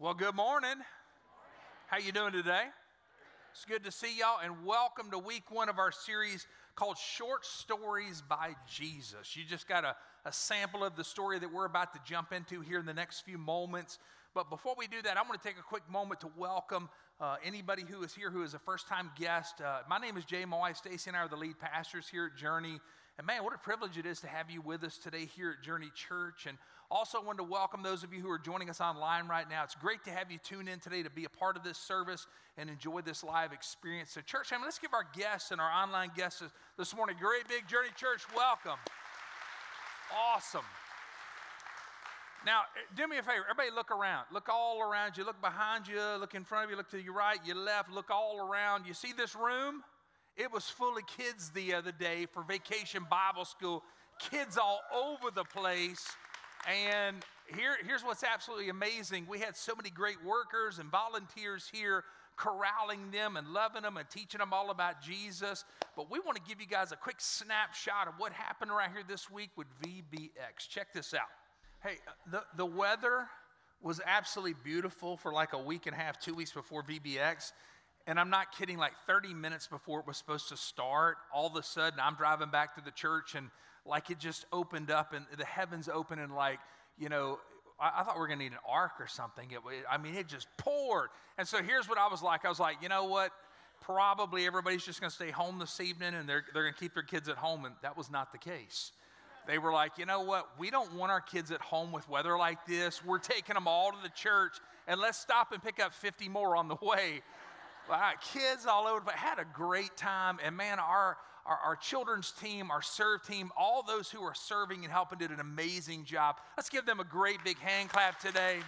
Well, good morning. How you doing today? It's good to see y'all and welcome to week 1 of our series called Short Stories by Jesus. You just got a, a sample of the story that we're about to jump into here in the next few moments. But before we do that, I want to take a quick moment to welcome uh, anybody who is here who is a first time guest. Uh, my name is Jay Moy. Stacy and I are the lead pastors here at Journey. And man, what a privilege it is to have you with us today here at Journey Church. And also I wanted to welcome those of you who are joining us online right now. It's great to have you tune in today to be a part of this service and enjoy this live experience. So, church, mean, let's give our guests and our online guests this morning great big Journey Church welcome. Awesome. Now, eh, do me a favor. Everybody look around. Look all around you. Look behind you. Look in front of you. Look to your right, your left. Look all around. You see this room? It was full of kids the other day for vacation Bible school. Kids all over the place. And here, here's what's absolutely amazing. We had so many great workers and volunteers here corralling them and loving them and teaching them all about Jesus. But we want to give you guys a quick snapshot of what happened right here this week with VBX. Check this out. Hey, the, the weather was absolutely beautiful for like a week and a half, two weeks before VBX. And I'm not kidding, like 30 minutes before it was supposed to start, all of a sudden I'm driving back to the church and like it just opened up and the heavens opened and like, you know, I, I thought we were going to need an ark or something. It, I mean, it just poured. And so here's what I was like I was like, you know what? Probably everybody's just going to stay home this evening and they're, they're going to keep their kids at home. And that was not the case. They were like, you know what? We don't want our kids at home with weather like this. We're taking them all to the church and let's stop and pick up 50 more on the way kids all over, but had a great time. And man, our, our, our, children's team, our serve team, all those who are serving and helping did an amazing job. Let's give them a great big hand clap today.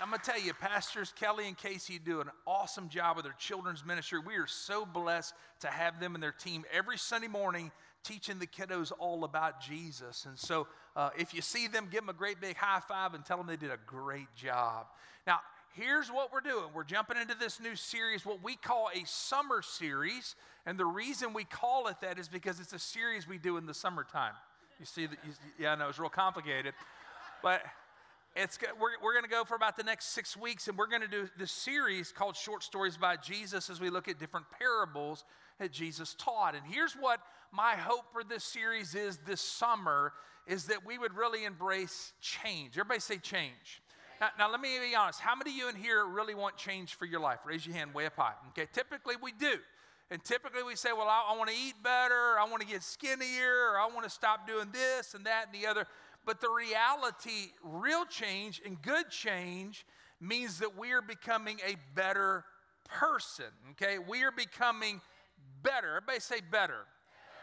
I'm going to tell you, Pastors Kelly and Casey do an awesome job with their children's ministry. We are so blessed to have them and their team every Sunday morning teaching the kiddos all about Jesus. And so uh, if you see them, give them a great big high five and tell them they did a great job. Now, here's what we're doing we're jumping into this new series, what we call a summer series. And the reason we call it that is because it's a series we do in the summertime. You see that? You, yeah, I know it's real complicated. But it's, we're, we're going to go for about the next six weeks, and we're going to do this series called Short Stories by Jesus as we look at different parables that Jesus taught. And here's what my hope for this series is this summer is that we would really embrace change. Everybody say change. Now, now, let me be honest. How many of you in here really want change for your life? Raise your hand way up high. Okay, typically we do. And typically we say, well, I, I want to eat better, I want to get skinnier, I want to stop doing this and that and the other. But the reality, real change and good change means that we are becoming a better person. Okay, we are becoming better. Everybody say better.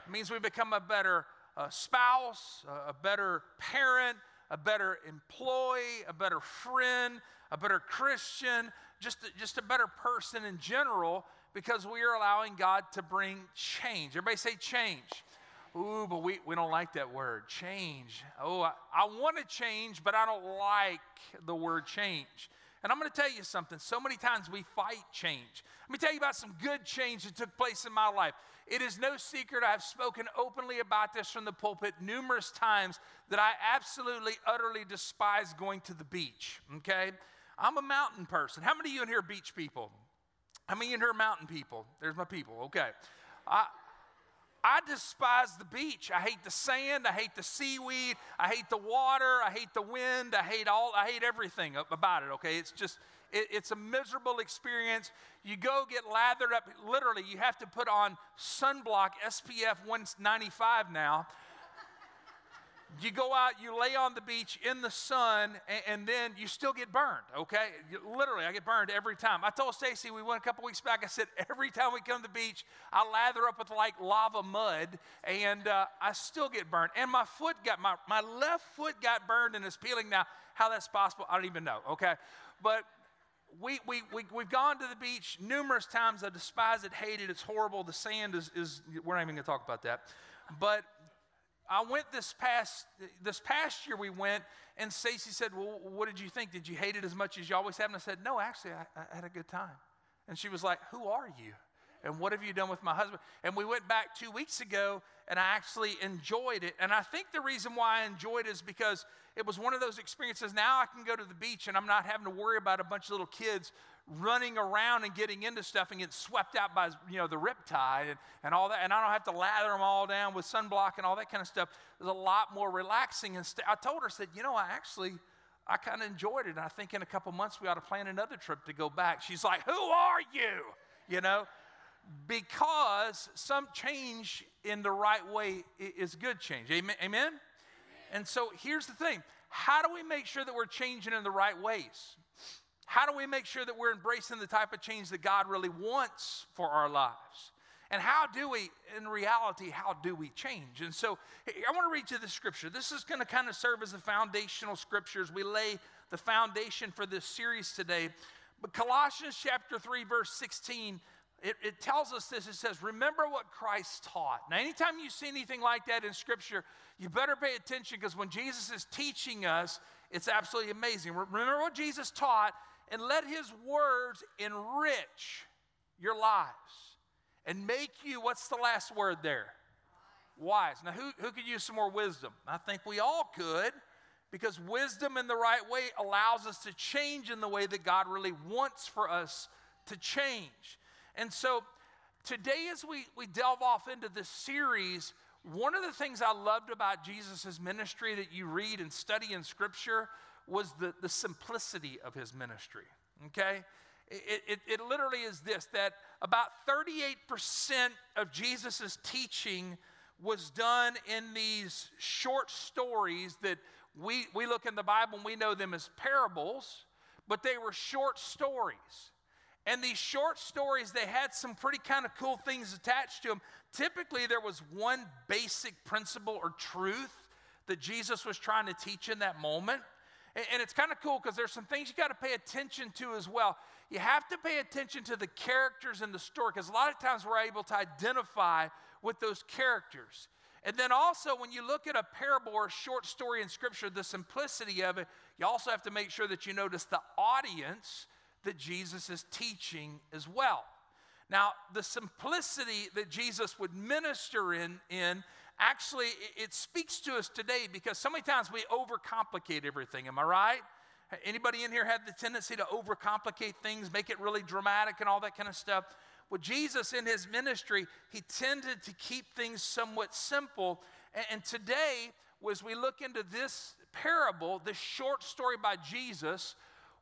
It means we become a better uh, spouse, a better parent, a better employee, a better friend, a better Christian, just, just a better person in general because we are allowing God to bring change. Everybody say change. Ooh, but we, we don't like that word, change. Oh, I, I want to change, but I don't like the word change. And I'm going to tell you something. So many times we fight change. Let me tell you about some good change that took place in my life. It is no secret, I've spoken openly about this from the pulpit numerous times that I absolutely, utterly despise going to the beach, okay? I'm a mountain person. How many of you in here are beach people? How many in here mountain people? There's my people, okay. I, I despise the beach. I hate the sand. I hate the seaweed. I hate the water. I hate the wind. I hate all, I hate everything about it, okay? It's just, it, it's a miserable experience. You go get lathered up. Literally, you have to put on sunblock SPF 195 now you go out, you lay on the beach in the sun, and, and then you still get burned, okay? Literally, I get burned every time. I told Stacy, we went a couple weeks back, I said, every time we come to the beach, I lather up with like lava mud, and uh, I still get burned. And my foot got, my, my left foot got burned and is peeling now. How that's possible, I don't even know, okay? But we, we, we, we've gone to the beach numerous times. I despise it, hate it. It's horrible. The sand is, is we're not even to talk about that. But I went this past this past year. We went, and Stacy said, "Well, what did you think? Did you hate it as much as you always have?" And I said, "No, actually, I, I had a good time." And she was like, "Who are you?" And what have you done with my husband? And we went back two weeks ago and I actually enjoyed it. And I think the reason why I enjoyed it is because it was one of those experiences. Now I can go to the beach and I'm not having to worry about a bunch of little kids running around and getting into stuff and getting swept out by you know the riptide and, and all that and i don't have to lather them all down with sunblock and all that kind of stuff it's a lot more relaxing and st- i told her I said you know i actually i kind of enjoyed it and i think in a couple months we ought to plan another trip to go back she's like who are you you know because some change in the right way is good change amen amen and so here's the thing how do we make sure that we're changing in the right ways how do we make sure that we're embracing the type of change that God really wants for our lives? And how do we, in reality, how do we change? And so I want to read you the scripture. This is going to kind of serve as the foundational scripture as we lay the foundation for this series today. But Colossians chapter 3, verse 16, it, it tells us this. It says, Remember what Christ taught. Now, anytime you see anything like that in scripture, you better pay attention because when Jesus is teaching us, it's absolutely amazing. Remember what Jesus taught and let his words enrich your lives and make you, what's the last word there? Wise. Now, who, who could use some more wisdom? I think we all could because wisdom in the right way allows us to change in the way that God really wants for us to change. And so, today, as we, we delve off into this series, one of the things I loved about Jesus' ministry that you read and study in Scripture was the, the simplicity of his ministry. Okay? It, it, it literally is this that about 38% of Jesus' teaching was done in these short stories that we, we look in the Bible and we know them as parables, but they were short stories. And these short stories, they had some pretty kind of cool things attached to them. Typically, there was one basic principle or truth that Jesus was trying to teach in that moment. And, it's kind of cool because there's some things you got to pay attention to as well. You have to pay attention to the characters in the story because a lot of times we're able to identify with those characters. And then also, when you look at a parable or a short story in Scripture, the simplicity of it, you also have to make sure that you notice the audience that Jesus is teaching as well. Now, the simplicity that Jesus would minister in, in actually it speaks to us today because so many times we overcomplicate everything. Am I right? Anybody in here had the tendency to overcomplicate things, make it really dramatic and all that kind of stuff? Well, Jesus in his ministry, he tended to keep things somewhat simple. And, today, as we look into this parable, this short story by Jesus,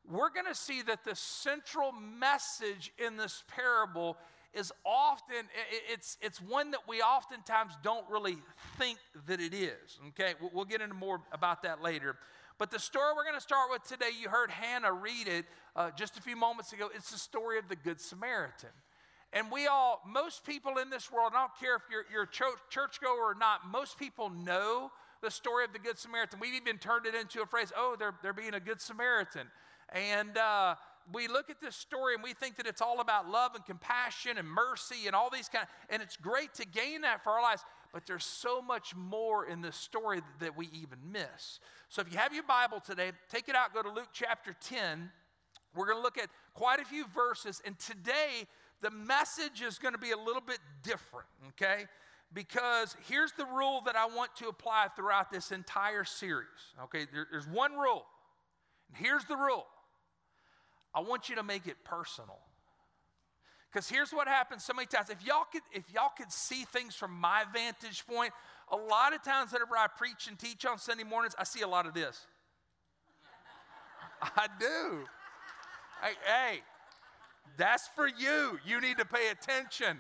we're going to see that the central message in this parable is often it's it's one that we oftentimes don't really think that it is okay? We'll get into more about that later. But the story we're going to start with today you heard hannah read it uh, just a few moments ago. It's the story of the good samaritan. And we all most people in this world i don't care if you're, you're a church, churchgoer or not most people know the story of the good samaritan. We've even turned it into a phrase oh they're, they're being a good samaritan and uh, we look at this story and we think that it's all about love and compassion and mercy and all these kind of, and it's great to gain that for our lives but there's so much more in this story that we even miss. So if you have your bible today take it out go to luke chapter 10 we're going to look at quite a few verses and today the message is going to be a little bit different okay? Because here's the rule that i want to apply throughout this entire series okay? There, there's one rule here's the rule I want you to make it personal. Because here's what happens so many times. If y'all could, if y'all could see things from my vantage point, a lot of times whenever I preach and teach on Sunday mornings, I see a lot of this. I do. Hey, hey, that's for you. You need to pay attention.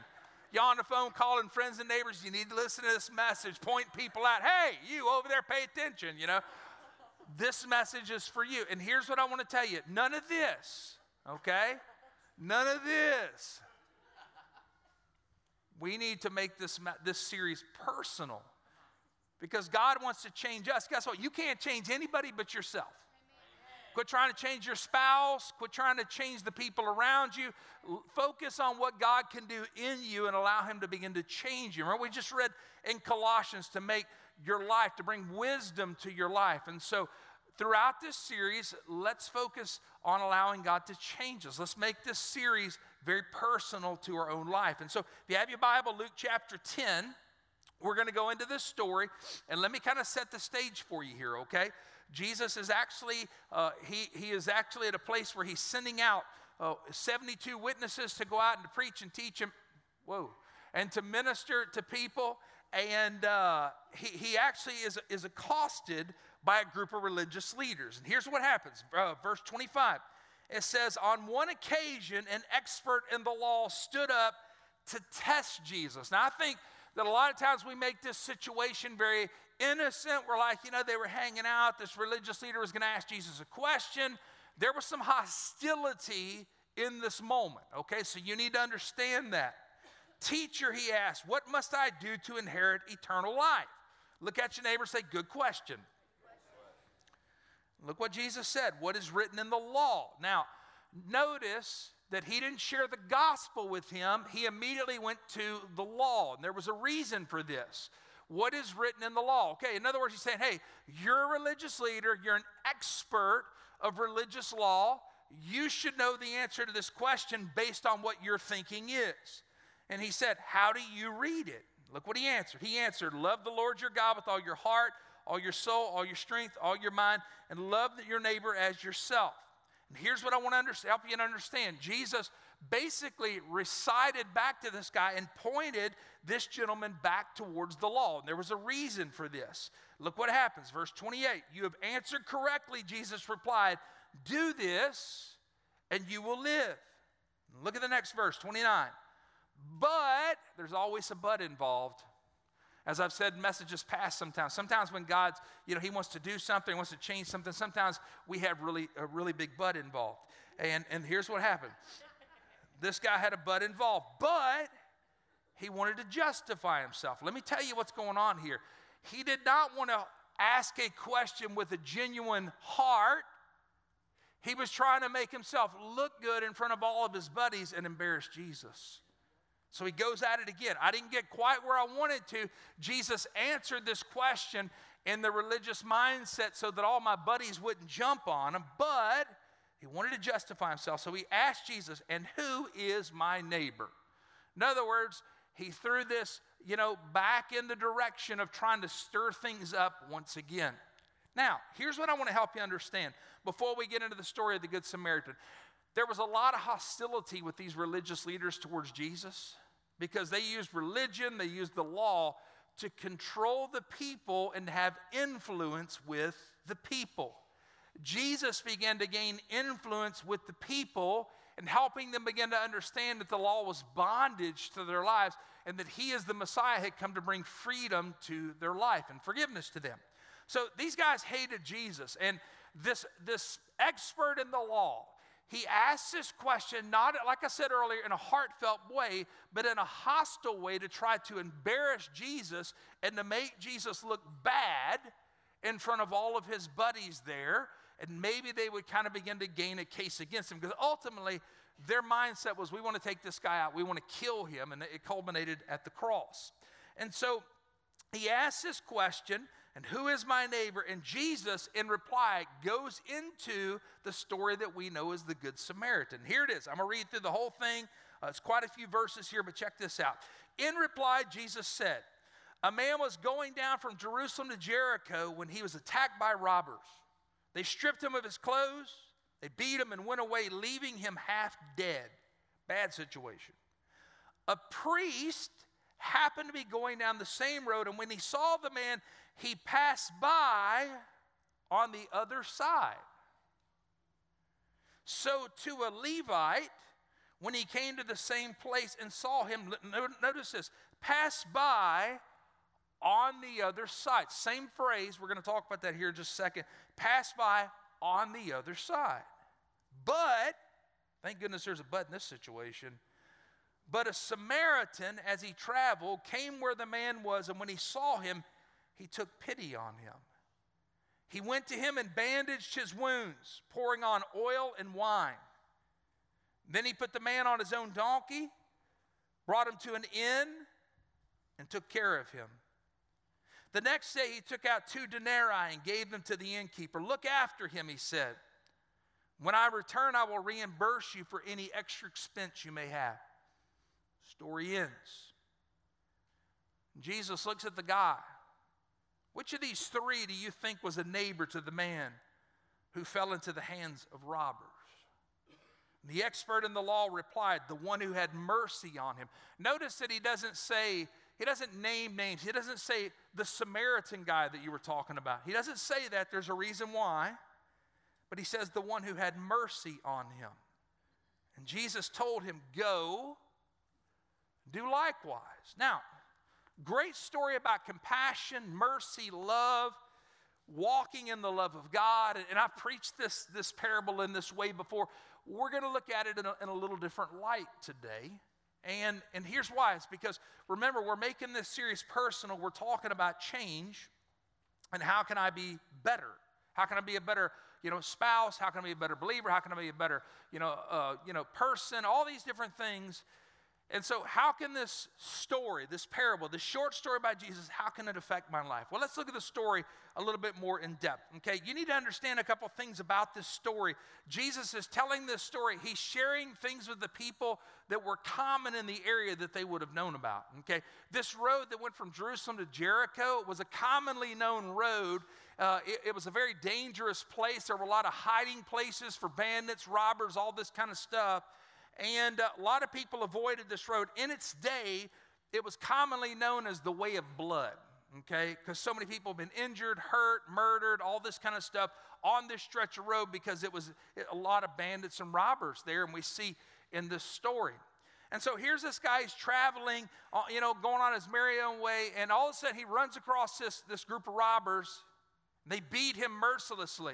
Y'all on the phone calling friends and neighbors, you need to listen to this message, point people out. Hey, you over there, pay attention, you know this message is for you. And here's what I want to tell you none of this, okay? None of this. We need to make this, this series personal because God wants to change us. Guess what? You can't change anybody but yourself. Quit trying to change your spouse. Quit trying to change the people around you. Focus on what God can do in you and allow Him to begin to change you. Remember, we just read in Colossians to make your life, to bring wisdom to your life. And so, throughout this series, let's focus on allowing God to change us. Let's make this series very personal to our own life. And so, if you have your Bible, Luke chapter 10, we're going to go into this story, and let me kind of set the stage for you here, okay? Jesus is actually, uh, he, he is actually at a place where he's sending out uh, 72 witnesses to go out and to preach and teach him, whoa, and to minister to people. And uh, he, he actually is, is accosted by a group of religious leaders. And here's what happens uh, verse 25 it says, On one occasion, an expert in the law stood up to test Jesus. Now, I think that a lot of times we make this situation very innocent. We're like, you know, they were hanging out. This religious leader was going to ask Jesus a question. There was some hostility in this moment, okay? So you need to understand that. Teacher, he asked, what must I do to inherit eternal life? Look at your neighbor say, good question. Look what Jesus said. What is written in the law? Now, notice that he didn't share the gospel with him. He immediately went to the law. And there was a reason for this. What is written in the law? Okay, in other words, he's saying, hey, you're a religious leader, you're an expert of religious law. You should know the answer to this question based on what your thinking is. And he said, How do you read it? Look what he answered. He answered, Love the Lord your God with all your heart, all your soul, all your strength, all your mind, and love your neighbor as yourself. And here's what I want to help you to understand Jesus basically recited back to this guy and pointed this gentleman back towards the law. And there was a reason for this. Look what happens. Verse 28 You have answered correctly, Jesus replied. Do this, and you will live. Look at the next verse, 29. But, there's always a but involved. As I've said, messages pass sometimes. Sometimes when God's, you know, He wants to do something, wants to change something, sometimes we have really a really big but involved. And, and here's what happened. This guy had a but involved, but he wanted to justify himself. Let me tell you what's going on here. He did not want to ask a question with a genuine heart. He was trying to make himself look good in front of all of his buddies and embarrass Jesus. So he goes at it again. I didn't get quite where I wanted to. Jesus answered this question in the religious mindset so that all my buddies wouldn't jump on him, but he wanted to justify himself. So he asked Jesus, And who is my neighbor? In other words, he threw this, you know, back in the direction of trying to stir things up once again. Now, here's what I want to help you understand before we get into the story of the Good Samaritan. There was a lot of hostility with these religious leaders towards Jesus because they used religion, they used the law to control the people and have influence with the people. Jesus began to gain influence with the people and helping them begin to understand that the law was bondage to their lives and that he as the Messiah had come to bring freedom to their life and forgiveness to them. So these guys hated Jesus and this, this expert in the law he asks this question, not like I said earlier, in a heartfelt way, but in a hostile way to try to embarrass Jesus and to make Jesus look bad in front of all of his buddies there. And maybe they would kind of begin to gain a case against him because ultimately their mindset was we want to take this guy out, we want to kill him, and it culminated at the cross. And so he asks this question and who is my neighbor? And Jesus, in reply, goes into the story that we know as the Good Samaritan. Here it is. I'm going to read through the whole thing. Uh, it's quite a few verses here, but check this out. In reply, Jesus said, A man was going down from Jerusalem to Jericho when he was attacked by robbers. They stripped him of his clothes, they beat him, and went away, leaving him half dead. Bad situation. A priest happened to be going down the same road, and when he saw the man, he passed by on the other side. So to a Levite, when he came to the same place and saw him, notice this, pass by on the other side. Same phrase, we're going to talk about that here in just a second. Pass by on the other side. But, thank goodness there's a but in this situation. But a Samaritan, as he traveled, came where the man was, and when he saw him, he took pity on him. He went to him and bandaged his wounds, pouring on oil and wine. Then he put the man on his own donkey, brought him to an inn, and took care of him. The next day he took out two denarii and gave them to the innkeeper. Look after him, he said. When I return, I will reimburse you for any extra expense you may have. Story ends. Jesus looks at the guy. Which of these three do you think was a neighbor to the man who fell into the hands of robbers? The expert in the law replied, The one who had mercy on him. Notice that he doesn't say, he doesn't name names. He doesn't say the Samaritan guy that you were talking about. He doesn't say that. There's a reason why. But he says, The one who had mercy on him. And Jesus told him, Go, do likewise. Now, great story about compassion, mercy, love walking in the love of God. And I've preached this, this parable in this way before. We're going to look at it in a, in a little different light today. And, and here's why it's because remember, we're making this series personal. We're talking about change and how can I be better? How can I be a better you know, spouse? How can I be a better believer? How can I be a better you know, uh, you know, person? All these different things and so, how can this story, this parable, this short story about Jesus, how can it affect my life? Well, let's look at the story a little bit more in depth. Okay, you need to understand a couple things about this story. Jesus is telling this story, he's sharing things with the people that were common in the area that they would have known about. Okay, this road that went from Jerusalem to Jericho was a commonly known road. Uh, it, it was a very dangerous place. There were a lot of hiding places for bandits, robbers, all this kind of stuff. And uh, a lot of people avoided this road. In its day, it was commonly known as the way of blood, okay? Because so many people have been injured, hurt, murdered, all this kind of stuff on this stretch of road because it was a lot of bandits and robbers there, and we see in this story. And so here's this guy, he's traveling, uh, you know, going on his merry own way, and all of a sudden he runs across this, this group of robbers. They beat him mercilessly.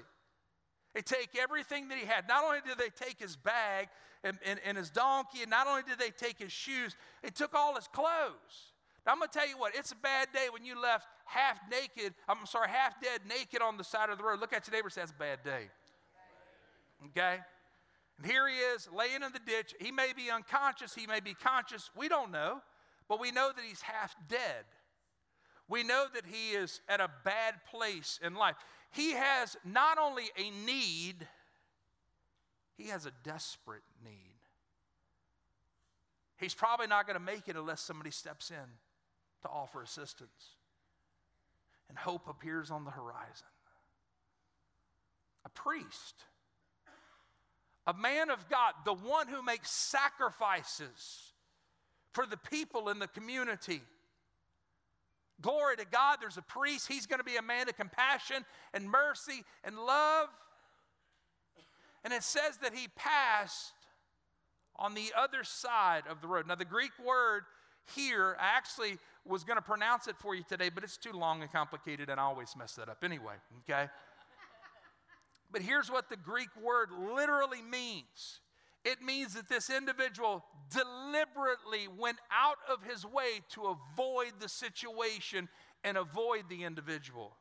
They take everything that he had. Not only did they take his bag, and, and, and his donkey. And not only did they take his shoes, they took all his clothes. Now, I'm going to tell you what, it's a bad day when you left half naked, I'm sorry, half dead naked on the side of the road. Look at your neighbor say, that's a bad day. Okay? And here he is laying in the ditch. He may be unconscious, he may be conscious. We don't know, but we know that he's half dead. We know that he is at a bad place in life. He has not only a need, he has a desperate need. He's probably not going to make it unless somebody steps in to offer assistance. And hope appears on the horizon. A priest, a man of God, the one who makes sacrifices for the people in the community. Glory to God, there's a priest. He's going to be a man of compassion and mercy and love. And it says that he passed on the other side of the road. Now, the Greek word here, I actually was going to pronounce it for you today, but it's too long and complicated, and I always mess that up anyway, okay? but here's what the Greek word literally means it means that this individual deliberately went out of his way to avoid the situation and avoid the individual.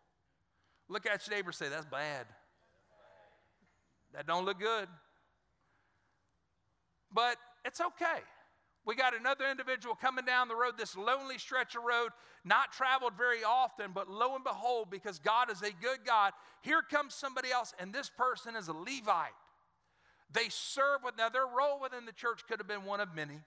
Look at your neighbor say, That's bad. That don't look good. But it's okay. We got another individual coming down the road, this lonely stretch of road, not traveled very often, but lo and behold, because God is a good God, here comes somebody else, and this person is a Levite. They serve with, now their role within the church could have been one of many.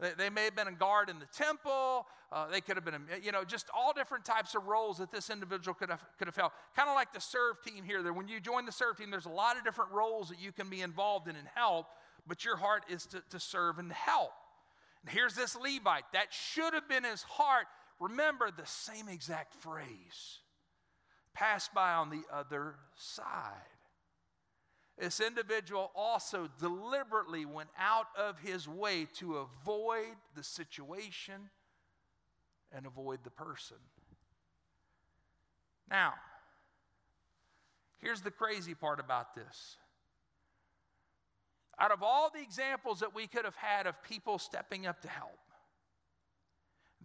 They, they may have been a guard in the temple. Uh, they could have been, you know, just all different types of roles that this individual could have, could have held. Kind of like the serve team here. That when you join the serve team, there's a lot of different roles that you can be involved in and help, but your heart is to, to serve and help. And here's this Levite. That should have been his heart. Remember the same exact phrase. Pass by on the other side. This individual also deliberately went out of his way to avoid the situation and avoid the person. Now, here's the crazy part about this. Out of all the examples that we could have had of people stepping up to help,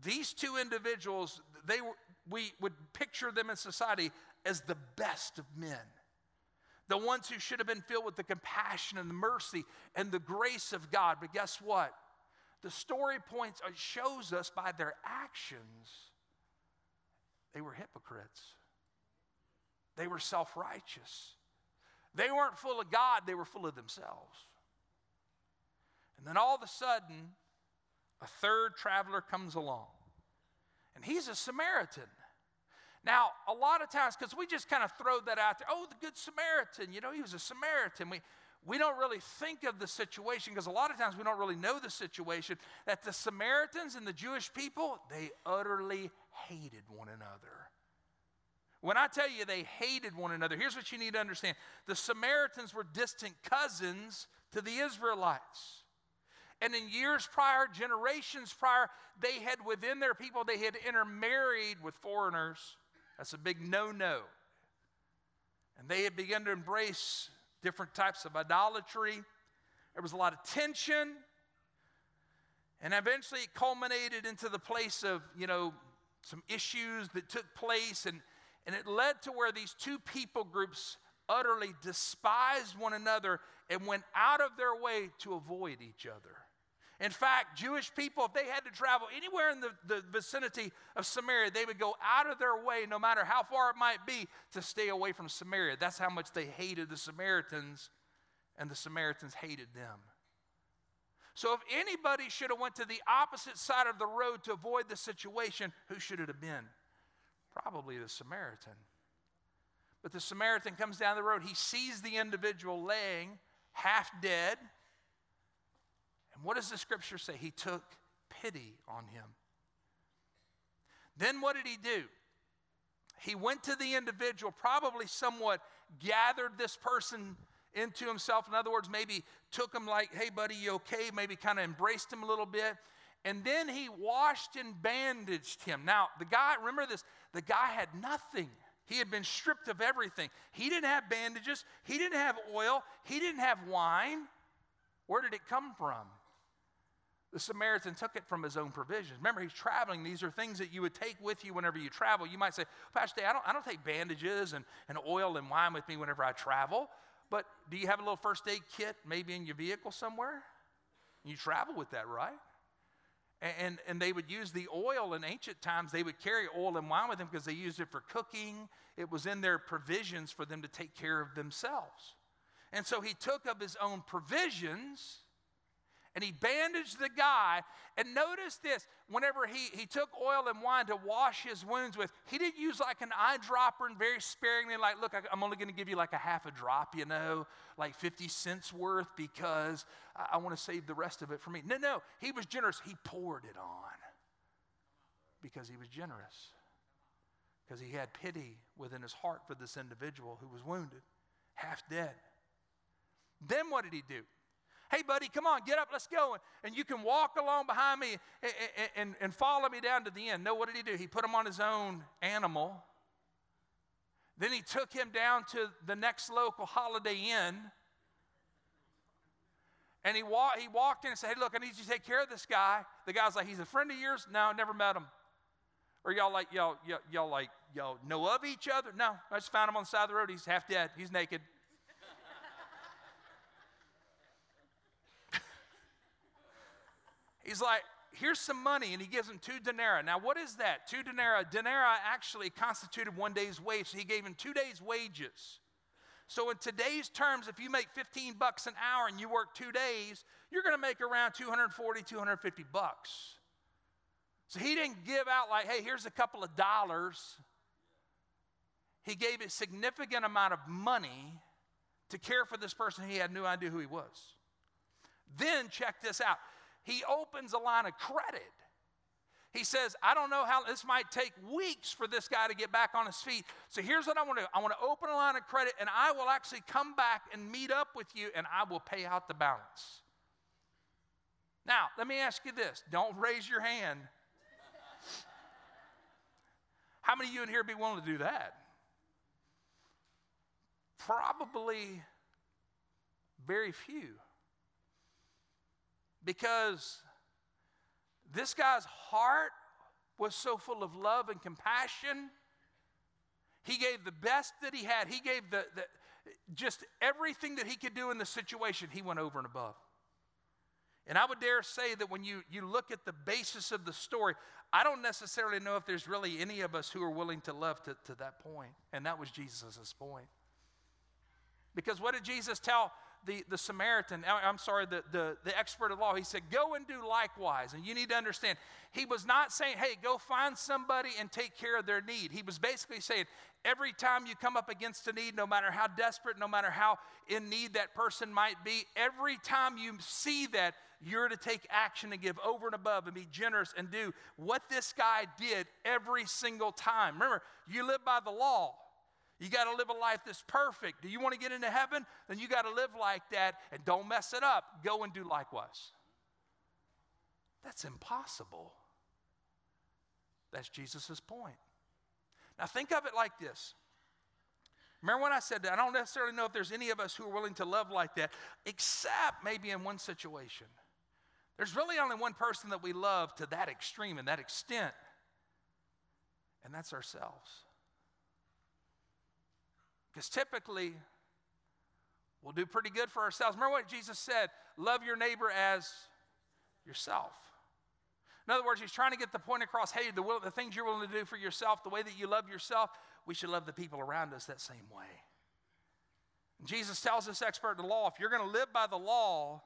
these two individuals, they were, we would picture them in society as the best of men the ones who should have been filled with the compassion and the mercy and the grace of God. But guess what? The story points uh, shows us by their actions they were hypocrites. They were self-righteous. They weren't full of God, they were full of themselves. And then all of a sudden, a third traveler comes along, and he's a Samaritan. Now, a lot of times, because we just kind of throw that out there, oh, the Good Samaritan, you know, he was a Samaritan. We, we don't really think of the situation because a lot of times we don't really know the situation that the Samaritans and the Jewish people, they utterly hated one another. When I tell you they hated one another, here's what you need to understand the Samaritans were distant cousins to the Israelites. And in years prior, generations prior, they had within their people, they had intermarried with foreigners. That's a big no no. And they had begun to embrace different types of idolatry. There was a lot of tension. And eventually it culminated into the place of, you know, some issues that took place. And, and it led to where these two people groups utterly despised one another and went out of their way to avoid each other. In fact, Jewish people, if they had to travel anywhere in the, the vicinity of Samaria, they would go out of their way, no matter how far it might be, to stay away from Samaria. That's how much they hated the Samaritans, and the Samaritans hated them. So if anybody should have went to the opposite side of the road to avoid the situation, who should it have been? Probably the Samaritan. But the Samaritan comes down the road. He sees the individual laying half dead what does the scripture say? He took pity on him. Then what did he do? He went to the individual, probably somewhat gathered this person into himself. In other words, maybe took him like, hey, buddy, you okay? Maybe kind of embraced him a little bit. And then he washed and bandaged him. Now, the guy, remember this, the guy had nothing. He had been stripped of everything. He didn't have bandages, he didn't have oil, he didn't have wine. Where did it come from? The Samaritan took it from his own provisions. Remember, he's traveling. These are things that you would take with you whenever you travel. You might say, Pastor, I don't, I don't take bandages and, and oil and wine with me whenever I travel. But do you have a little first aid kit maybe in your vehicle somewhere? You travel with that, right? And, and they would use the oil in ancient times. They would carry oil and wine with them because they used it for cooking. It was in their provisions for them to take care of themselves. And so he took of his own provisions and he bandaged the guy. And notice this whenever he, he took oil and wine to wash his wounds with, he didn't use like an eyedropper and very sparingly, like, look, I'm only going to give you like a half a drop, you know, like 50 cents worth because I, I want to save the rest of it for me. No, no, he was generous. He poured it on because he was generous, because he had pity within his heart for this individual who was wounded, half dead. Then what did he do? Hey, buddy, come on, get up, let's go. And you can walk along behind me and, and, and follow me down to the end. No, what did he do? He put him on his own animal. Then he took him down to the next local Holiday Inn. And he, wa- he walked in and said, Hey, look, I need you to take care of this guy. The guy's like, He's a friend of yours? No, never met him. Or y'all like, y'all, y'all, y'all like, y'all know of each other? No, I just found him on the side of the road. He's half dead. He's naked. He's like, here's some money, and he gives him two denarii. Now, what is that? Two denarii. Denarii actually constituted one day's wage, so he gave him two days' wages. So, in today's terms, if you make 15 bucks an hour and you work two days, you're going to make around 240, 250 bucks. So, he didn't give out like, hey, here's a couple of dollars. He gave a significant amount of money to care for this person. He had no idea who he was. Then, check this out he opens a line of credit. He says, I don't know how this might take weeks for this guy to get back on his feet. So here's what I want to do I want to open a line of credit, and I will actually come back and meet up with you, and I will pay out the balance. Now, let me ask you this don't raise your hand. How many of you in here be willing to do that? Probably very few because this guy's heart was so full of love and compassion. He gave the best that he had. He gave the, the, just everything that he could do in the situation, he went over and above. And I would dare say that when you, you look at the basis of the story, I don't necessarily know if there's really any of us who are willing to love to, to that point. And that was Jesus' point. Because what did Jesus tell the, the Samaritan, I'm sorry, the, the, the expert of law, he said, Go and do likewise. And you need to understand, he was not saying, Hey, go find somebody and take care of their need. He was basically saying, Every time you come up against a need, no matter how desperate, no matter how in need that person might be, every time you see that, you're to take action and give over and above and be generous and do what this guy did every single time. Remember, you live by the law. You got to live a life that's perfect. Do you want to get into heaven? Then you got to live like that and don't mess it up. Go and do likewise. That's impossible. That's Jesus' point. Now, think of it like this. Remember when I said that? I don't necessarily know if there's any of us who are willing to love like that, except maybe in one situation. There's really only one person that we love to that extreme and that extent, and that's ourselves. Because typically, we'll do pretty good for ourselves. Remember what Jesus said love your neighbor as yourself. In other words, he's trying to get the point across hey, the, will, the things you're willing to do for yourself, the way that you love yourself, we should love the people around us that same way. And Jesus tells this expert in the law if you're going to live by the law,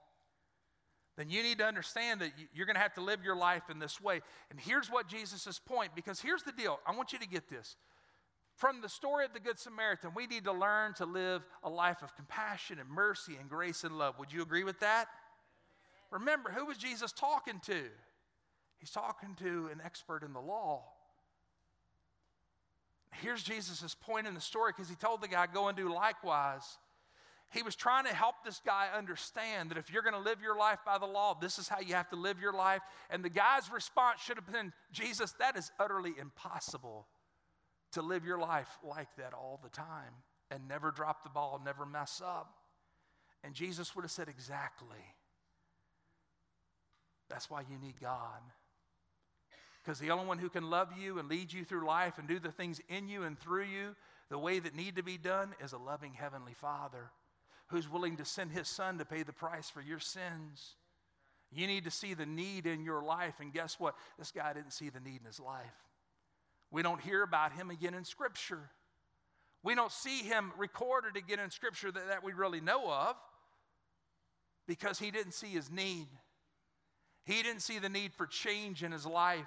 then you need to understand that you're going to have to live your life in this way. And here's what Jesus' point, because here's the deal. I want you to get this. From the story of the Good Samaritan, we need to learn to live a life of compassion and mercy and grace and love. Would you agree with that? Remember, who was Jesus talking to? He's talking to an expert in the law. Here's Jesus' point in the story because he told the guy, Go and do likewise. He was trying to help this guy understand that if you're going to live your life by the law, this is how you have to live your life. And the guy's response should have been, Jesus, that is utterly impossible to live your life like that all the time and never drop the ball, never mess up. And Jesus would have said, Exactly. That's why you need God. Because the only one who can love you and lead you through life and do the things in you and through you the way that need to be done is a loving Heavenly Father who's willing to send His Son to pay the price for your sins. You need to see the need in your life, and guess what? This guy didn't see the need in his life. We don't hear about him again in Scripture. We don't see him recorded again in Scripture that, that we really know of because he didn't see his need. He didn't see the need for change in his life.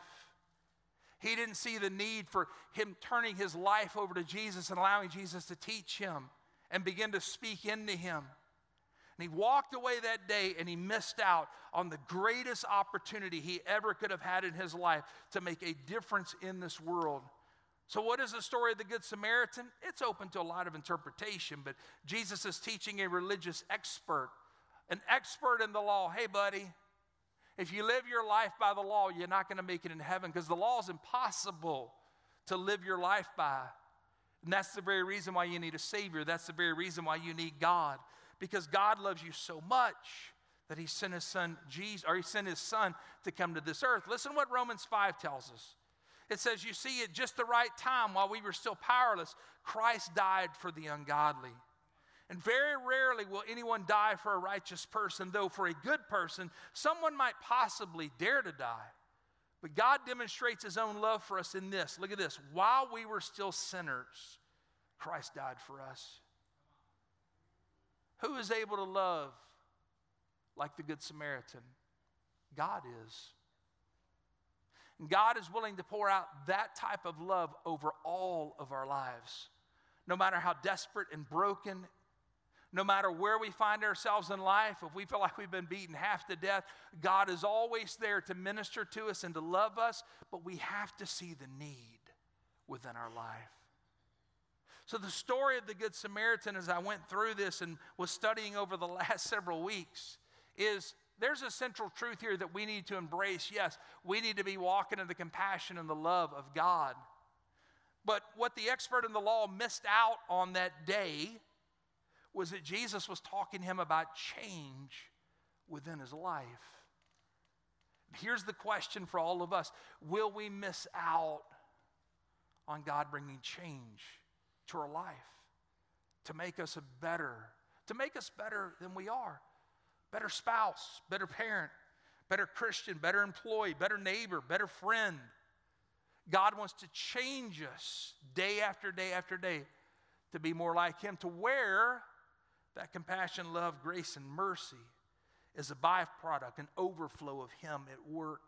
He didn't see the need for him turning his life over to Jesus and allowing Jesus to teach him and begin to speak into him. And he walked away that day and he missed out on the greatest opportunity he ever could have had in his life to make a difference in this world. So, what is the story of the Good Samaritan? It's open to a lot of interpretation, but Jesus is teaching a religious expert, an expert in the law. Hey, buddy, if you live your life by the law, you're not going to make it in heaven because the law is impossible to live your life by. And that's the very reason why you need a Savior. That's the very reason why you need God. Because God loves you so much that He sent His Son, Jesus, or He sent His Son to come to this earth. Listen what Romans 5 tells us. It says, You see, at just the right time, while we were still powerless, Christ died for the ungodly. And very rarely will anyone die for a righteous person, though for a good person, someone might possibly dare to die. But God demonstrates his own love for us in this. Look at this. While we were still sinners, Christ died for us. Who is able to love like the Good Samaritan? God is. And God is willing to pour out that type of love over all of our lives. No matter how desperate and broken no matter where we find ourselves in life, if we feel like we've been beaten half to death, God is always there to minister to us and to love us, but we have to see the need within our life. So, the story of the Good Samaritan, as I went through this and was studying over the last several weeks, is there's a central truth here that we need to embrace. Yes, we need to be walking in the compassion and the love of God. But what the expert in the law missed out on that day was that Jesus was talking to him about change within his life. Here's the question for all of us Will we miss out on God bringing change to our life to make us better, to make us better than we are? Better spouse, better parent, better Christian, better employee, better neighbor, better friend. God wants to change us day after day after day to be more like Him, to where That compassion, love, grace, and mercy is a byproduct, an overflow of Him at work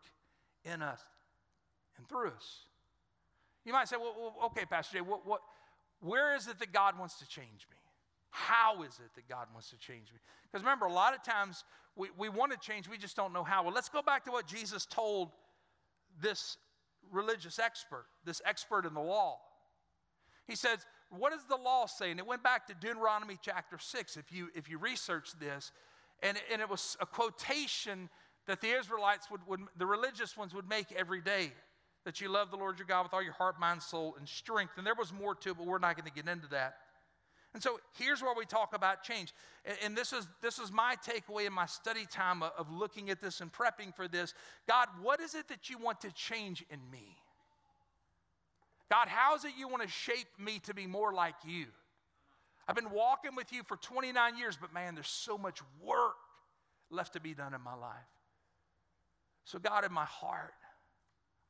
in us and through us. You might say, well okay, Pastor Jay, what, what, where is it that God wants to change me? How is it that God wants to change me? Because remember, a lot of times we, we want to change, we just don't know how. Well, let's go back to what Jesus told this religious expert, this expert in the law. He says, What does the law say? And it went back to Deuteronomy chapter 6, if you, if you research this. And, and it was a quotation that the Israelites would, would, the religious ones would make every day that you love the Lord your God with all your heart, mind, soul, and strength. And there was more to it, but we're not going to get into that. And so here's where we talk about change. And, and this, is, this is my takeaway in my study time of, of looking at this and prepping for this. God, what is it that you want to change in me? God, how is it you want to shape me to be more like you? I've been walking with you for 29 years, but man, there's so much work left to be done in my life. So, God, in my heart,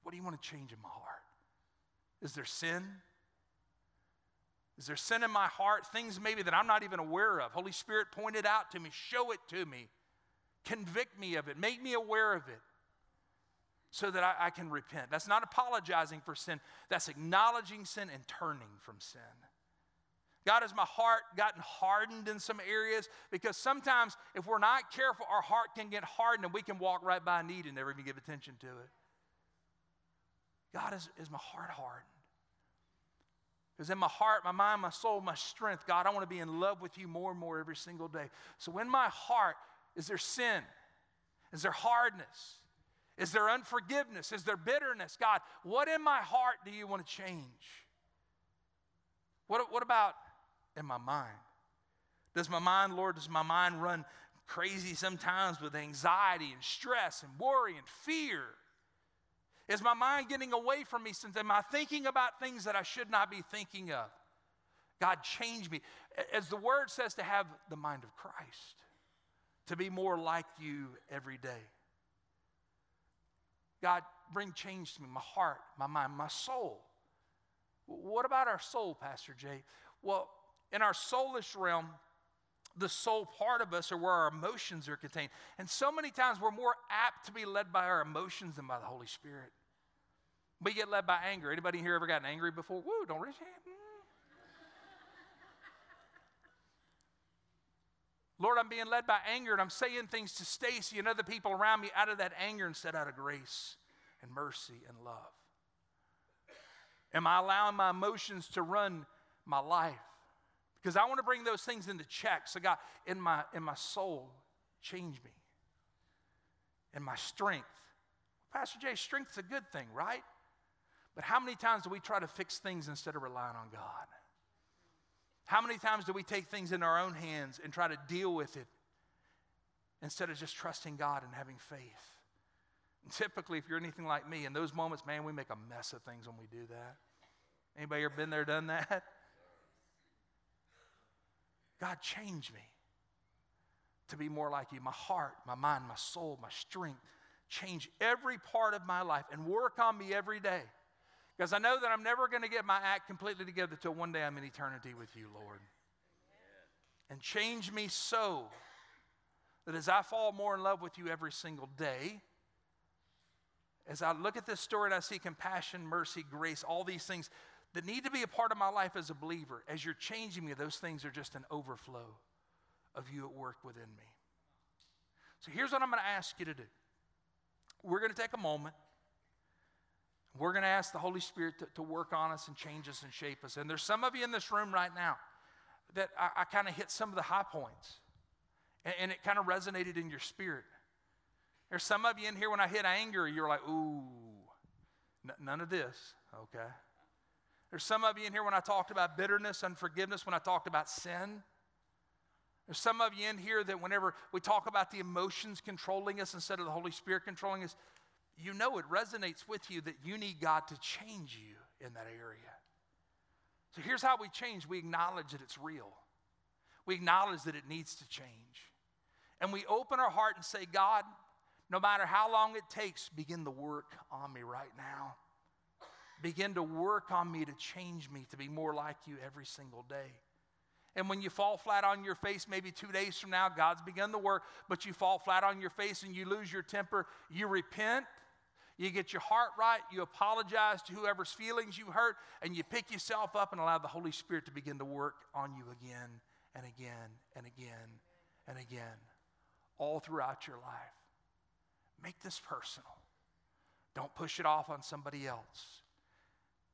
what do you want to change in my heart? Is there sin? Is there sin in my heart? Things maybe that I'm not even aware of. Holy Spirit, point it out to me, show it to me, convict me of it, make me aware of it so that I, I, can repent. That's not apologizing for sin, that's acknowledging sin and turning from sin. God, has my heart gotten hardened in some areas? Because sometimes, if we're not careful, our heart can get hardened and we can walk right by need and never even give attention to it. God, is, is my heart hardened? Because in my heart, my mind, my soul, my strength, God, I want to be in love with you more and more every single day. So in my heart, is there sin? Is there hardness? Is there unforgiveness? Is there bitterness? God, what in my heart do you want to change? What, what about in my mind? Does my mind, Lord, does my mind run crazy sometimes with anxiety and stress and worry and fear? Is my mind getting away from me since am I thinking about things that I should not be thinking of? God, change me. As the word says, to have the mind of Christ, to be more like you every day. God, bring change to me, my heart, my mind, my soul. What about our soul, Pastor Jay? Well, in our soulish realm, the soul part of us or where our emotions are contained. And so many times we're more apt to be led by our emotions than by the Holy Spirit. We get led by anger. Anybody here ever gotten angry before? Woo, don't raise your hand. Mm. Lord, I'm being led by anger and I'm saying things to Stacy and other people around me out of that anger instead out of grace and mercy and love. Am I allowing my emotions to run my life? Because I want to bring those things into check. So, God, in my, in my soul, change me. In my strength. Pastor Jay, strength's a good thing, right? But how many times do we try to fix things instead of relying on God? How many times do we take things in our own hands and try to deal with it instead of just trusting God and having faith? And typically, if you're anything like me, in those moments, man, we make a mess of things when we do that. Anybody ever been there, done that? God, change me to be more like you. My heart, my mind, my soul, my strength. Change every part of my life and work on me every day. Because I know that I'm never going to get my act completely together till one day I'm in eternity with you, Lord. And change me so that as I fall more in love with you every single day, as I look at this story and I see compassion, mercy, grace, all these things that need to be a part of my life as a believer, as you're changing me, those things are just an overflow of you at work within me. So here's what I'm going to ask you to do. We're going to take a moment. We're going to ask the Holy Spirit to, to, work on us and change us and shape us. And there's some of you in this room right now that I, I kind of hit some of the high points, and, and it kind of resonated in your spirit. There's some of you in here when I hit anger, you're like, ooh, n- none of this, okay? There's some of you in here when I talked about bitterness, unforgiveness, when I talked about sin. There's some of you in here that whenever we talk about the emotions controlling us instead of the Holy Spirit controlling us, you know it resonates with you that you need God to change you in that area. So here's how we change we acknowledge that it's real, we acknowledge that it needs to change. And we open our heart and say, God, no matter how long it takes, begin the work on me right now. Begin to work on me to change me to be more like you every single day. And when you fall flat on your face, maybe two days from now, God's begun the work, but you fall flat on your face and you lose your temper, you repent, you get your heart right, you apologize to whoever's feelings you hurt, and you pick yourself up and allow the Holy Spirit to begin to work on you again and again and again and again, all throughout your life. Make this personal. Don't push it off on somebody else.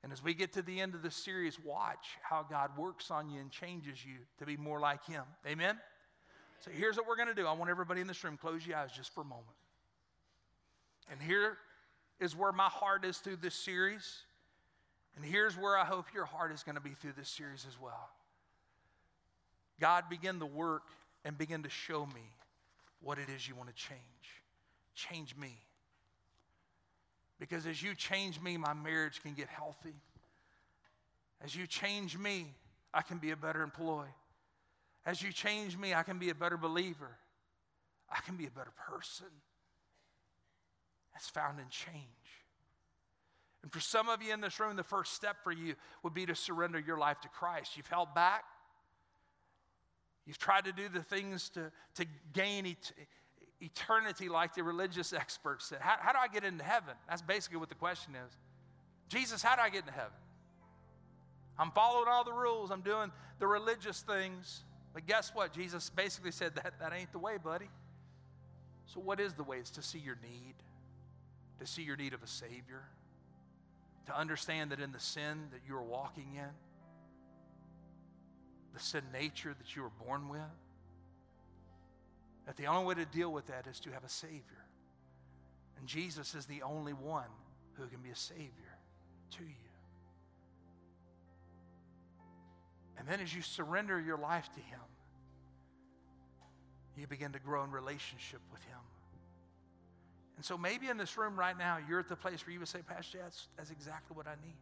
And as we get to the end of this series, watch how God works on you and changes you to be more like Him. Amen? So here's what we're going to do. I want everybody in this room close your eyes just for a moment. And here is where my heart is through this series. And here's where I hope your heart is going to be through this series as well. God, begin the work and begin to show me what it is you want to change. Change me. Because as you change me, my marriage can get healthy. As you change me, I can be a better employee. As you change me, I can be a better believer. I can be a better person. That's found in change. And for some of you in this room, the first step for you would be to surrender your life to Christ. You've held back. You've tried to do the things to, to gain et- eternity like the religious experts said. How, how do I get into heaven? That's basically what the question is. Jesus, how do I get into heaven? I'm following all the rules, I'm doing the religious things. But guess what? Jesus basically said that that ain't the way, buddy. So, what is the way? It's to see your need, to see your need of a Savior, to understand that in the sin that you are walking in, the sin nature that you were born with, that the only way to deal with that is to have a Savior. And Jesus is the only one who can be a Savior to you. And then as you surrender your life to Him, you begin to grow in relationship with Him. And so maybe in this room right now, you're at the place where you would say, Pastor, that's, that's exactly what I need.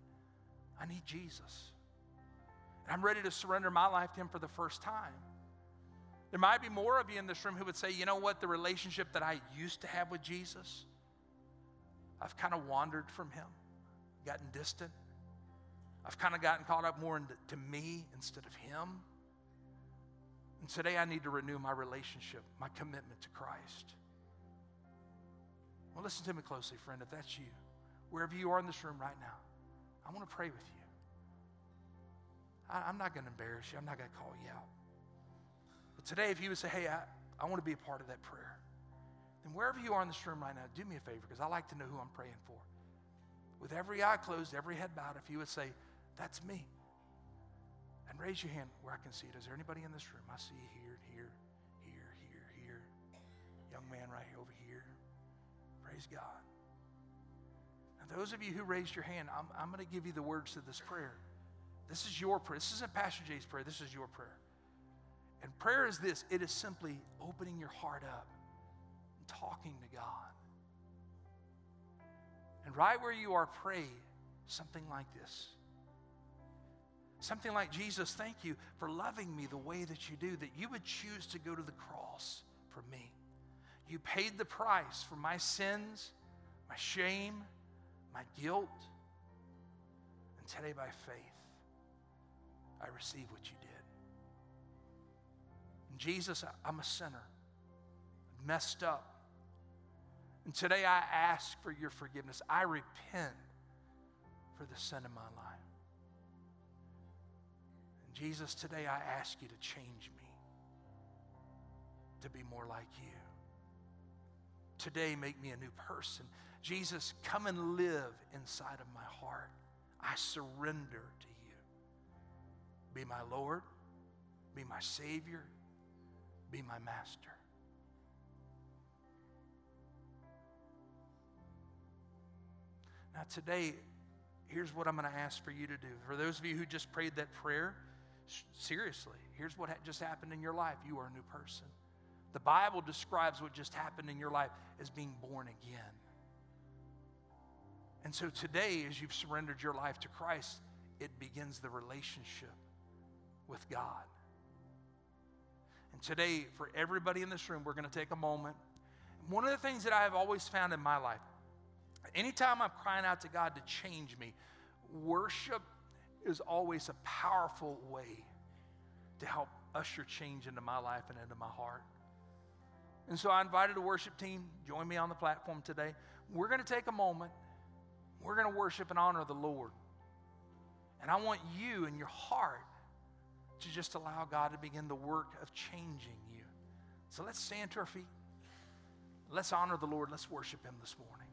I need Jesus. And I'm ready to surrender my life to Him for the first time. There might be more of you in this room who would say, you know what, the relationship that I used to have with Jesus, I've kind of wandered from Him, gotten distant. I've kind of gotten caught up more into to me instead of Him. And today I need to renew my relationship, my commitment to Christ. Well, listen to me closely, friend, if that's you, wherever you are in this room right now, I want to pray with you. I, am not going to embarrass you, I'm not going to call you out. Today, if you would say, hey, I, I want to be a part of that prayer, then wherever you are in this room right now, do me a favor because I like to know who I'm praying for. With every eye closed, every head bowed, if you would say, that's me. And raise your hand where I can see it. Is there anybody in this room? I see you here, here, here, here, here. Young man right here over here. Praise God. Now, those of you who raised your hand, I'm, I'm going to give you the words to this prayer. This is your prayer. This isn't Pastor Jay's prayer. This is your prayer. And prayer is this it is simply opening your heart up and talking to God. And right where you are, pray something like this. Something like, Jesus, thank you for loving me the way that you do, that you would choose to go to the cross for me. You paid the price for my sins, my shame, my guilt. And today, by faith, I receive what you did. Jesus, I'm a sinner, messed up. And today I ask for your forgiveness. I repent for the sin in my life. And Jesus, today I ask you to change me to be more like you. Today, make me a new person. Jesus, come and live inside of my heart. I surrender to you. Be my Lord, be my Savior, be my Master. Now, today, here's what I'm going to ask for you to do. For those of you who just prayed that prayer, Seriously, here's what just happened in your life you are a new person. The Bible describes what just happened in your life as being born again. And so today, as you've surrendered your life to Christ, it begins the relationship with God. And today, for everybody in this room, we're going to take a moment. One of the things that I have always found in my life, anytime I'm crying out to God to change me, worship is always a powerful way to help usher change into my life and into my heart. And so I invited the worship team, join me on the platform today. We're going to take a moment. We're going to worship and honor the Lord. And I want you in your heart to just allow God to begin the work of changing you. So let's stand to our feet. Let's honor the Lord. Let's worship Him this morning.